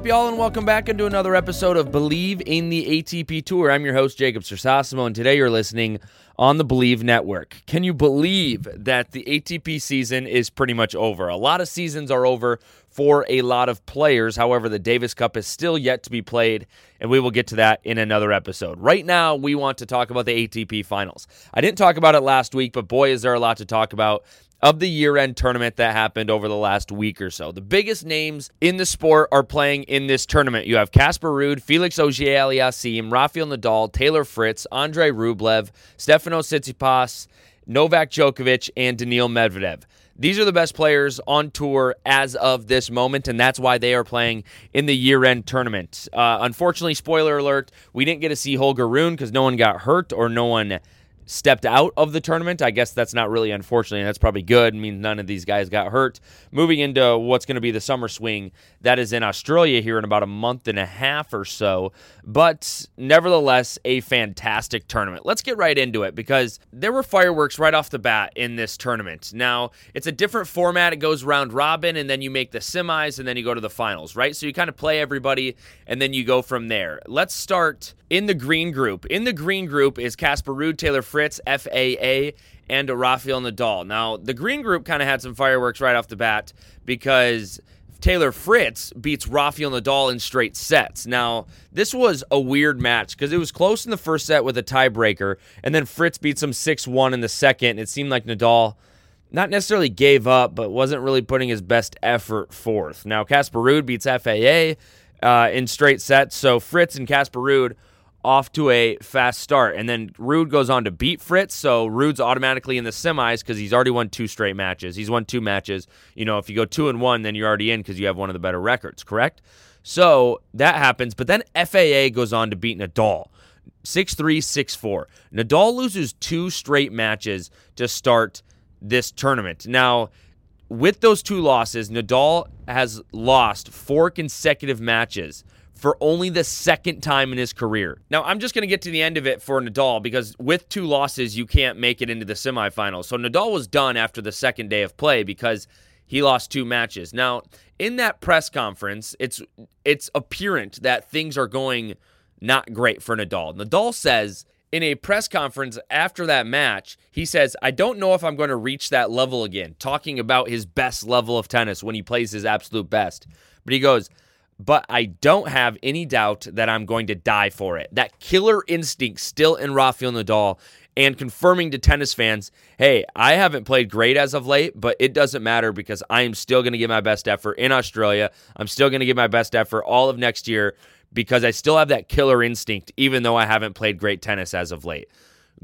Up, y'all, and welcome back into another episode of Bleav in the ATP Tour. I'm your host, Jacob Sersasimo, and today you're listening on the Bleav Network. Can you believe that the ATP season is pretty much over? A lot of seasons are over for a lot of players. However, the Davis Cup is still yet to be played, and we will get to that in another episode. Right now, we want to talk about the ATP finals. I didn't talk about it last week, but boy, is there a lot to talk about of the year end tournament that happened over the last week or so. The biggest names in the sport are playing in this tournament. You have Casper Ruud, Felix Auger Aliassime, Rafael Nadal, Taylor Fritz, Andre Rublev, Stefano Tsitsipas, Novak Djokovic, and Daniil Medvedev. These are the best players on tour as of this moment, and that's why they are playing in the year end tournament. Uh, unfortunately, spoiler alert, we didn't get to see Holger Rune because no one got hurt or no one stepped out of the tournament. I guess that's not really unfortunately. That's probably good. It means none of these guys got hurt. Moving into what's going to be the summer swing that is in Australia here in about a month and a half or so. But nevertheless, a fantastic tournament. Let's get right into it because there were fireworks right off the bat in this tournament. Now, it's a different format. It goes round robin and then you make the semis and then you go to the finals, right? So you kind of play everybody and then you go from there. Let's start in the green group. In the green group is Casper Ruud, Taylor Fritz, FAA, and Rafael Nadal. Now, the green group kind of had some fireworks right off the bat because Taylor Fritz beats Rafael Nadal in straight sets. Now, this was a weird match because it was close in the first set with a tiebreaker, and then Fritz beats him 6 1 in the second. It seemed like Nadal not necessarily gave up, but wasn't really putting his best effort forth. Now, Casper Ruud beats FAA uh, in straight sets, so Fritz and Casper Ruud off to a fast start. And then Ruud goes on to beat Fritz. So Ruud's automatically in the semis because he's already won two straight matches. He's won two matches. You know, if you go two and one, then you're already in because you have one of the better records, correct? So that happens. But then FAA goes on to beat Nadal. 6 3, 6 4. Nadal loses two straight matches to start this tournament. Now, with those two losses, Nadal has lost four consecutive matches for only the second time in his career. Now, I'm just going to get to the end of it for Nadal because with two losses, you can't make it into the semifinals. So Nadal was done after the second day of play because he lost two matches. Now, in that press conference, it's it's apparent that things are going not great for Nadal. Nadal says in a press conference after that match, he says, I don't know if I'm going to reach that level again, talking about his best level of tennis when he plays his absolute best. But he goes, but I don't have any doubt that I'm going to die for it. That killer instinct still in Rafael Nadal and confirming to tennis fans, hey, I haven't played great as of late, but it doesn't matter because I am still going to give my best effort in Australia. I'm still going to give my best effort all of next year because I still have that killer instinct, even though I haven't played great tennis as of late.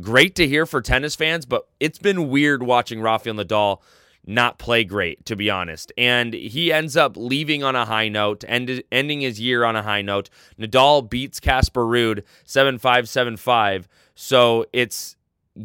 Great to hear for tennis fans, but it's been weird watching Rafael Nadal not play great, to be honest. And he ends up leaving on a high note, end, ending his year on a high note. Nadal beats Casper Ruud 7 5 7 5. So it's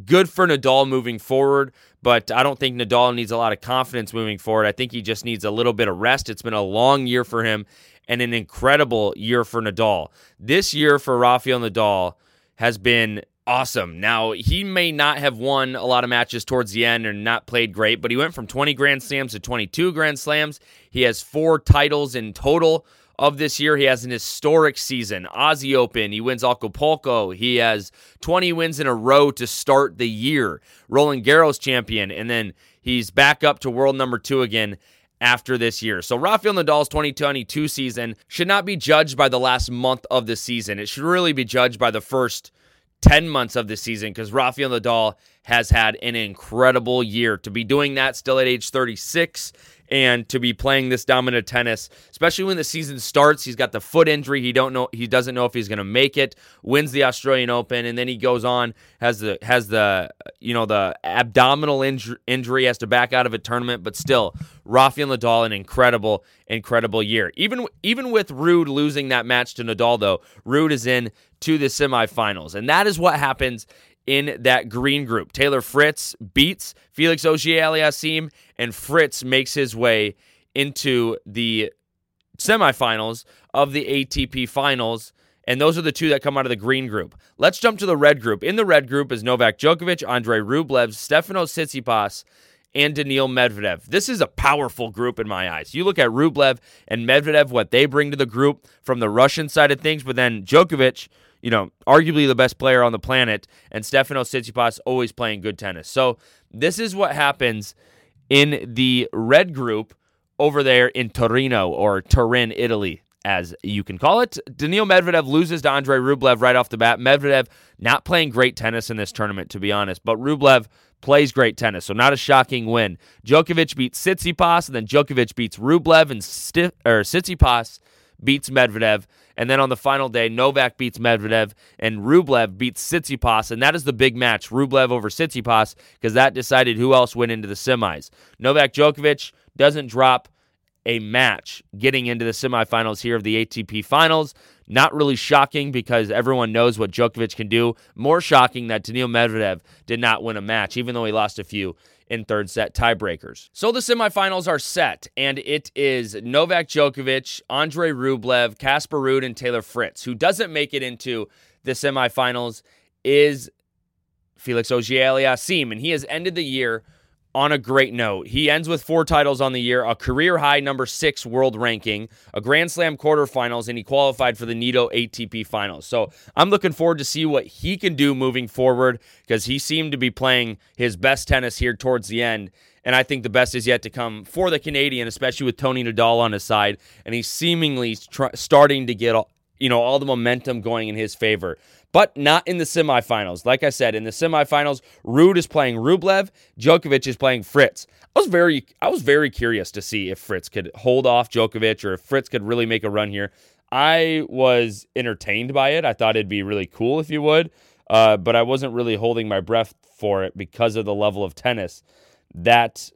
good for Nadal moving forward, but I don't think Nadal needs a lot of confidence moving forward. I think he just needs a little bit of rest. It's been a long year for him and an incredible year for Nadal. This year for Rafael Nadal has been awesome. Now, he may not have won a lot of matches towards the end and not played great, but he went from 20 Grand Slams to 22 Grand Slams. He has four titles in total of this year. He has an historic season. Aussie Open, he wins Acapulco. He has 20 wins in a row to start the year. Roland Garros champion, and then he's back up to world number two again after this year. So Rafael Nadal's 2022 season should not be judged by the last month of the season. It should really be judged by the first 10 months of the season because Rafael Nadal has had an incredible year. To be doing that still at age 36 and to be playing this dominant tennis, especially when the season starts. He's got the foot injury. He don't know. He doesn't know if he's going to make it. Wins the Australian Open, and then he goes on has the has the you know the abdominal inj- injury, has to back out of a tournament. But still, Rafael Nadal an incredible incredible year. Even even with Ruud losing that match to Nadal, though, Ruud is in to the semifinals, and that is what happens in that green group. Taylor Fritz beats Felix Auger-Aliassime, and Fritz makes his way into the semifinals of the ATP finals. And those are the two that come out of the green group. Let's jump to the red group. In the red group is Novak Djokovic, Andrei Rublev, Stefanos Tsitsipas, and Daniil Medvedev. This is a powerful group in my eyes. You look at Rublev and Medvedev, what they bring to the group from the Russian side of things, but then Djokovic, you know, arguably the best player on the planet, and Stefanos Tsitsipas always playing good tennis. So this is what happens in the red group over there in Torino or Turin, Italy as you can call it. Daniil Medvedev loses to Andrei Rublev right off the bat. Medvedev not playing great tennis in this tournament, to be honest, but Rublev plays great tennis, so not a shocking win. Djokovic beats Tsitsipas, and then Djokovic beats Rublev, and Sti- or Tsitsipas beats Medvedev. And then on the final day, Novak beats Medvedev, and Rublev beats Tsitsipas, and that is the big match, Rublev over Tsitsipas, because that decided who else went into the semis. Novak Djokovic doesn't drop a match getting into the semifinals here of the ATP finals. Not really shocking because everyone knows what Djokovic can do. More shocking that Daniil Medvedev did not win a match, even though he lost a few in third set tiebreakers. So the semifinals are set, and it is Novak Djokovic, Andrei Rublev, Casper Ruud, and Taylor Fritz. Who doesn't make it into the semifinals is Felix Auger-Aliassime, and he has ended the year on a great note. He ends with four titles on the year, a career high number six world ranking, a Grand Slam quarterfinals, and he qualified for the Nitto ATP finals. So I'm looking forward to see what he can do moving forward because he seemed to be playing his best tennis here towards the end. And I think the best is yet to come for the Canadian, especially with Tony Nadal on his side. And he's seemingly tr- starting to get you know all the momentum going in his favor but not in the semifinals. Like I said, in the semifinals, Ruud is playing Rublev, Djokovic is playing Fritz. I was very I was very curious to see if Fritz could hold off Djokovic or if Fritz could really make a run here. I was entertained by it. I thought it'd be really cool if you would, uh, but I wasn't really holding my breath for it because of the level of tennis that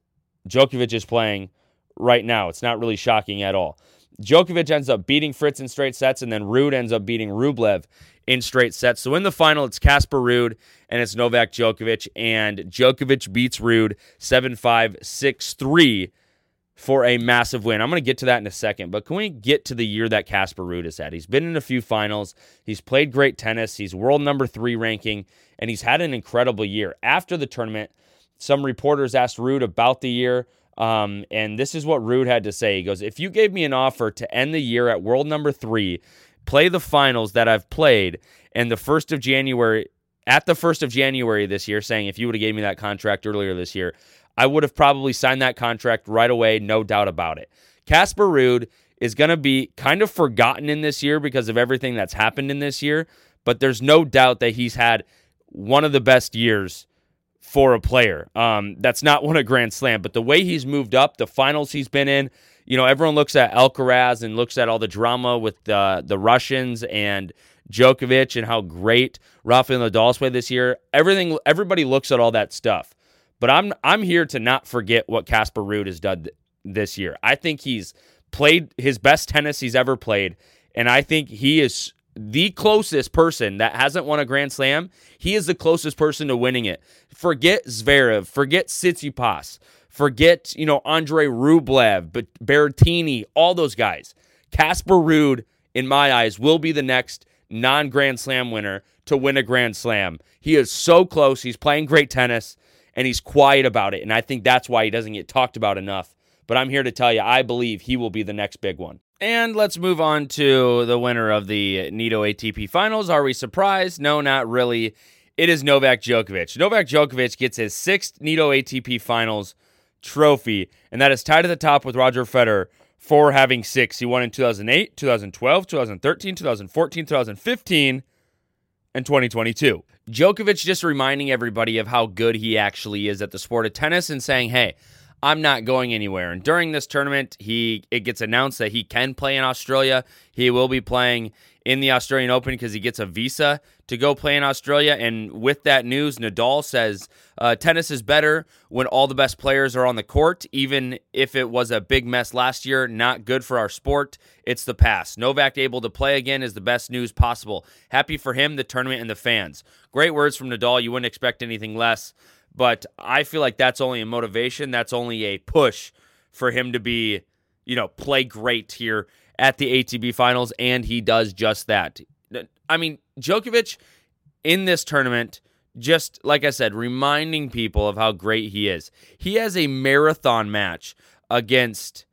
Djokovic is playing right now. It's not really shocking at all. Djokovic ends up beating Fritz in straight sets, and then Ruud ends up beating Rublev in straight sets. So in the final, it's Casper Ruud and it's Novak Djokovic, and Djokovic beats Ruud 7 5 6 3 for a massive win. I'm going to get to that in a second, but can we get to the year that Casper Ruud has had? He's been in a few finals, he's played great tennis, he's world number three ranking, and he's had an incredible year. After the tournament, some reporters asked Ruud about the year. Um, and this is what Ruud had to say. He goes, If you gave me an offer to end the year at world number three play the finals that I've played, and the first of January at the first of January this year, saying if you would have gave me that contract earlier this year, I would have probably signed that contract right away, no doubt about it. Casper Ruud is going to be kind of forgotten in this year because of everything that's happened in this year, but there's no doubt that he's had one of the best years for a player. Um, that's not won a Grand Slam, but the way he's moved up, the finals he's been in, you know, everyone looks at Alcaraz and looks at all the drama with the the Russians and Djokovic and how great Rafael Nadal's played this year. Everything, everybody looks at all that stuff, but I'm I'm here to not forget what Casper Ruud has done this year. I think he's played his best tennis he's ever played, and I think he is the closest person that hasn't won a Grand Slam. He is the closest person to winning it. Forget Zverev, forget Tsitsipas, Forget, you know, Andre Rublev, but Berrettini, all those guys. Casper Ruud, in my eyes, will be the next non Grand Slam winner to win a Grand Slam. He is so close. He's playing great tennis and he's quiet about it. And I think that's why he doesn't get talked about enough. But I'm here to tell you, I believe he will be the next big one. And let's move on to the winner of the Nitto ATP Finals. Are we surprised? No, not really. It is Novak Djokovic. Novak Djokovic gets his sixth Nitto ATP Finals trophy, and that is tied at the top with Roger Federer for having six. He won in 2008, 2012, 2013, 2014, 2015, and 2022. Djokovic just reminding everybody of how good he actually is at the sport of tennis and saying, hey, I'm not going anywhere. And during this tournament, he it gets announced that he can play in Australia. He will be playing in the Australian Open because he gets a visa to go play in Australia. And with that news, Nadal says uh, tennis is better when all the best players are on the court, even if it was a big mess last year. Not good for our sport. It's the past. Novak able to play again is the best news possible. Happy for him, the tournament, and the fans. Great words from Nadal. You wouldn't expect anything less. But I feel like that's only a motivation. That's only a push for him to be, you know, play great here at the ATP finals. And he does just that. I mean, Djokovic in this tournament, just like I said, reminding people of how great he is. He has a marathon match against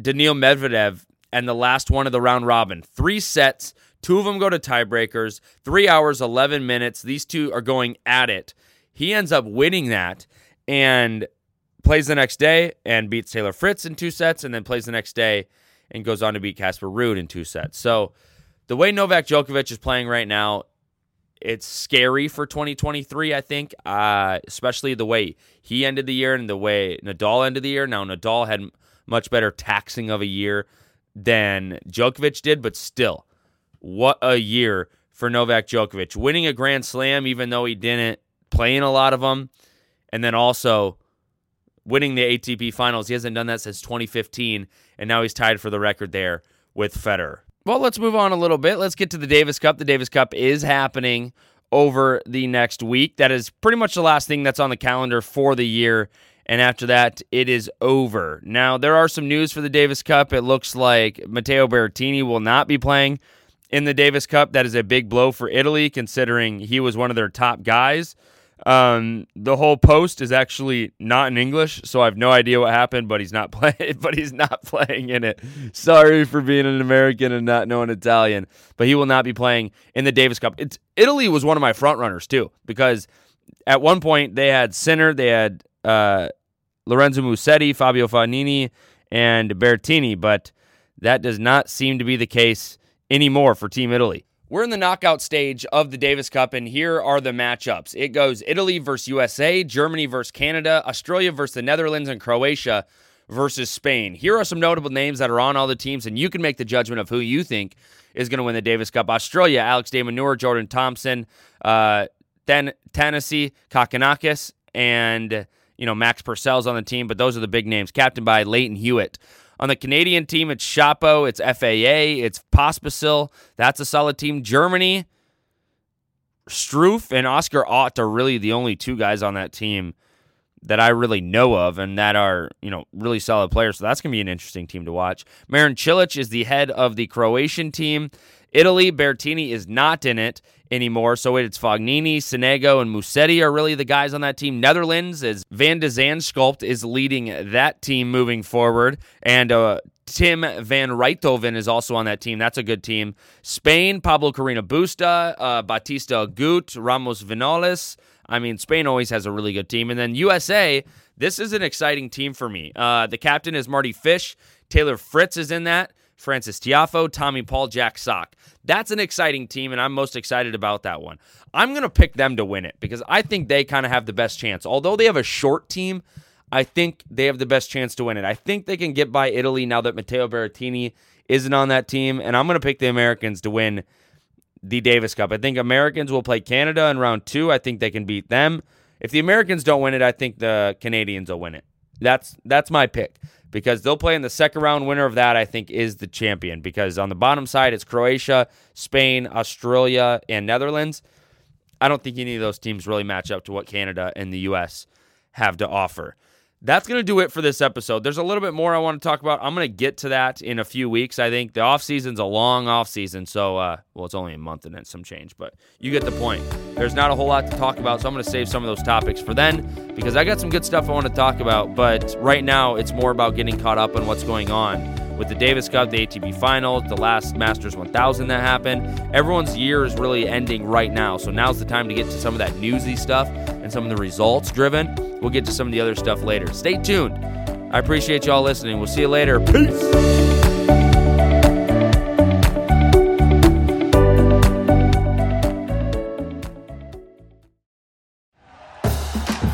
Daniil Medvedev and the last one of the round robin. Three sets, two of them go to tiebreakers, three hours, 11 minutes. These two are going at it. He ends up winning that and plays the next day and beats Taylor Fritz in two sets, and then plays the next day and goes on to beat Casper Ruud in two sets. So the way Novak Djokovic is playing right now, it's scary for 2023. I think, uh, especially the way he ended the year and the way Nadal ended the year. Now Nadal had much better taxing of a year than Djokovic did, but still, what a year for Novak Djokovic, winning a Grand Slam even though he didn't playing a lot of them, and then also winning the ATP finals. He hasn't done that since 2015, and now he's tied for the record there with Federer. Well, let's move on a little bit. Let's get to the Davis Cup. The Davis Cup is happening over the next week. That is pretty much the last thing that's on the calendar for the year. And after that, it is over. Now, there are some news for the Davis Cup. It looks like Matteo Berrettini will not be playing in the Davis Cup. That is a big blow for Italy, considering he was one of their top guys. Um, the whole post is actually not in English, so I have no idea what happened. But he's not playing. But he's not playing in it. Sorry for being an American and not knowing Italian. But he will not be playing in the Davis Cup. It's Italy was one of my front runners too, because at one point they had Sinner, they had uh, Lorenzo Musetti, Fabio Fognini, and Berrettini, but that does not seem to be the case anymore for Team Italy. We're in the knockout stage of the Davis Cup, and here are the matchups. It goes Italy versus USA, Germany versus Canada, Australia versus the Netherlands, and Croatia versus Spain. Here are some notable names that are on all the teams, and you can make the judgment of who you think is going to win the Davis Cup. Australia, Alex de Jordan Thompson, uh, Thanasi Kokkinakis, and you know Max Purcell's on the team, but those are the big names. Captain by Leighton Hewitt. On the Canadian team, it's Chapo, it's FAA, it's Pospisil. That's a solid team. Germany, Struff and Oscar Otte are really the only two guys on that team that I really know of and that are, you know, really solid players. So that's going to be an interesting team to watch. Marin Cilic is the head of the Croatian team. Italy, Bertini is not in it anymore. So it's Fognini, Sonego, and Musetti are really the guys on that team. Netherlands is Van de Zandschulp is leading that team moving forward. And uh, Tim Van Rijthoven is also on that team. That's a good team. Spain, Pablo Carreño Busta, uh, Bautista Agut, Ramos Viñolas. I mean, Spain always has a really good team. And then USA, this is an exciting team for me. Uh, the captain is Mardy Fish. Taylor Fritz is in that. Frances Tiafoe, Tommy Paul, Jack Sock. That's an exciting team, and I'm most excited about that one. I'm going to pick them to win it because I think they kind of have the best chance. Although they have a short team, I think they have the best chance to win it. I think they can get by Italy now that Matteo Berrettini isn't on that team, and I'm going to pick the Americans to win the Davis Cup. I think Americans will play Canada in round two. I think they can beat them. If the Americans don't win it, I think the Canadians will win it. That's that's my pick because they'll play in the second round. Winner of that, I think, is the champion because on the bottom side, it's Croatia, Spain, Australia, and Netherlands. I don't think any of those teams really match up to what Canada and the U.S. have to offer that's going to do it for this episode. There's a little bit more I want to talk about. I'm going to get to that in a few weeks. I think the off season's a long off season, so uh, well, it's only a month and then some change, but you get the point. There's not a whole lot to talk about, so I'm going to save some of those topics for then because I got some good stuff I want to talk about. But right now, it's more about getting caught up on what's going on with the Davis Cup, the ATP Finals, the last Masters 1000 that happened. Everyone's year is really ending right now, so now's the time to get to some of that newsy stuff and some of the results driven. We'll get to some of the other stuff later. Stay tuned. I appreciate y'all listening. We'll see you later. Peace.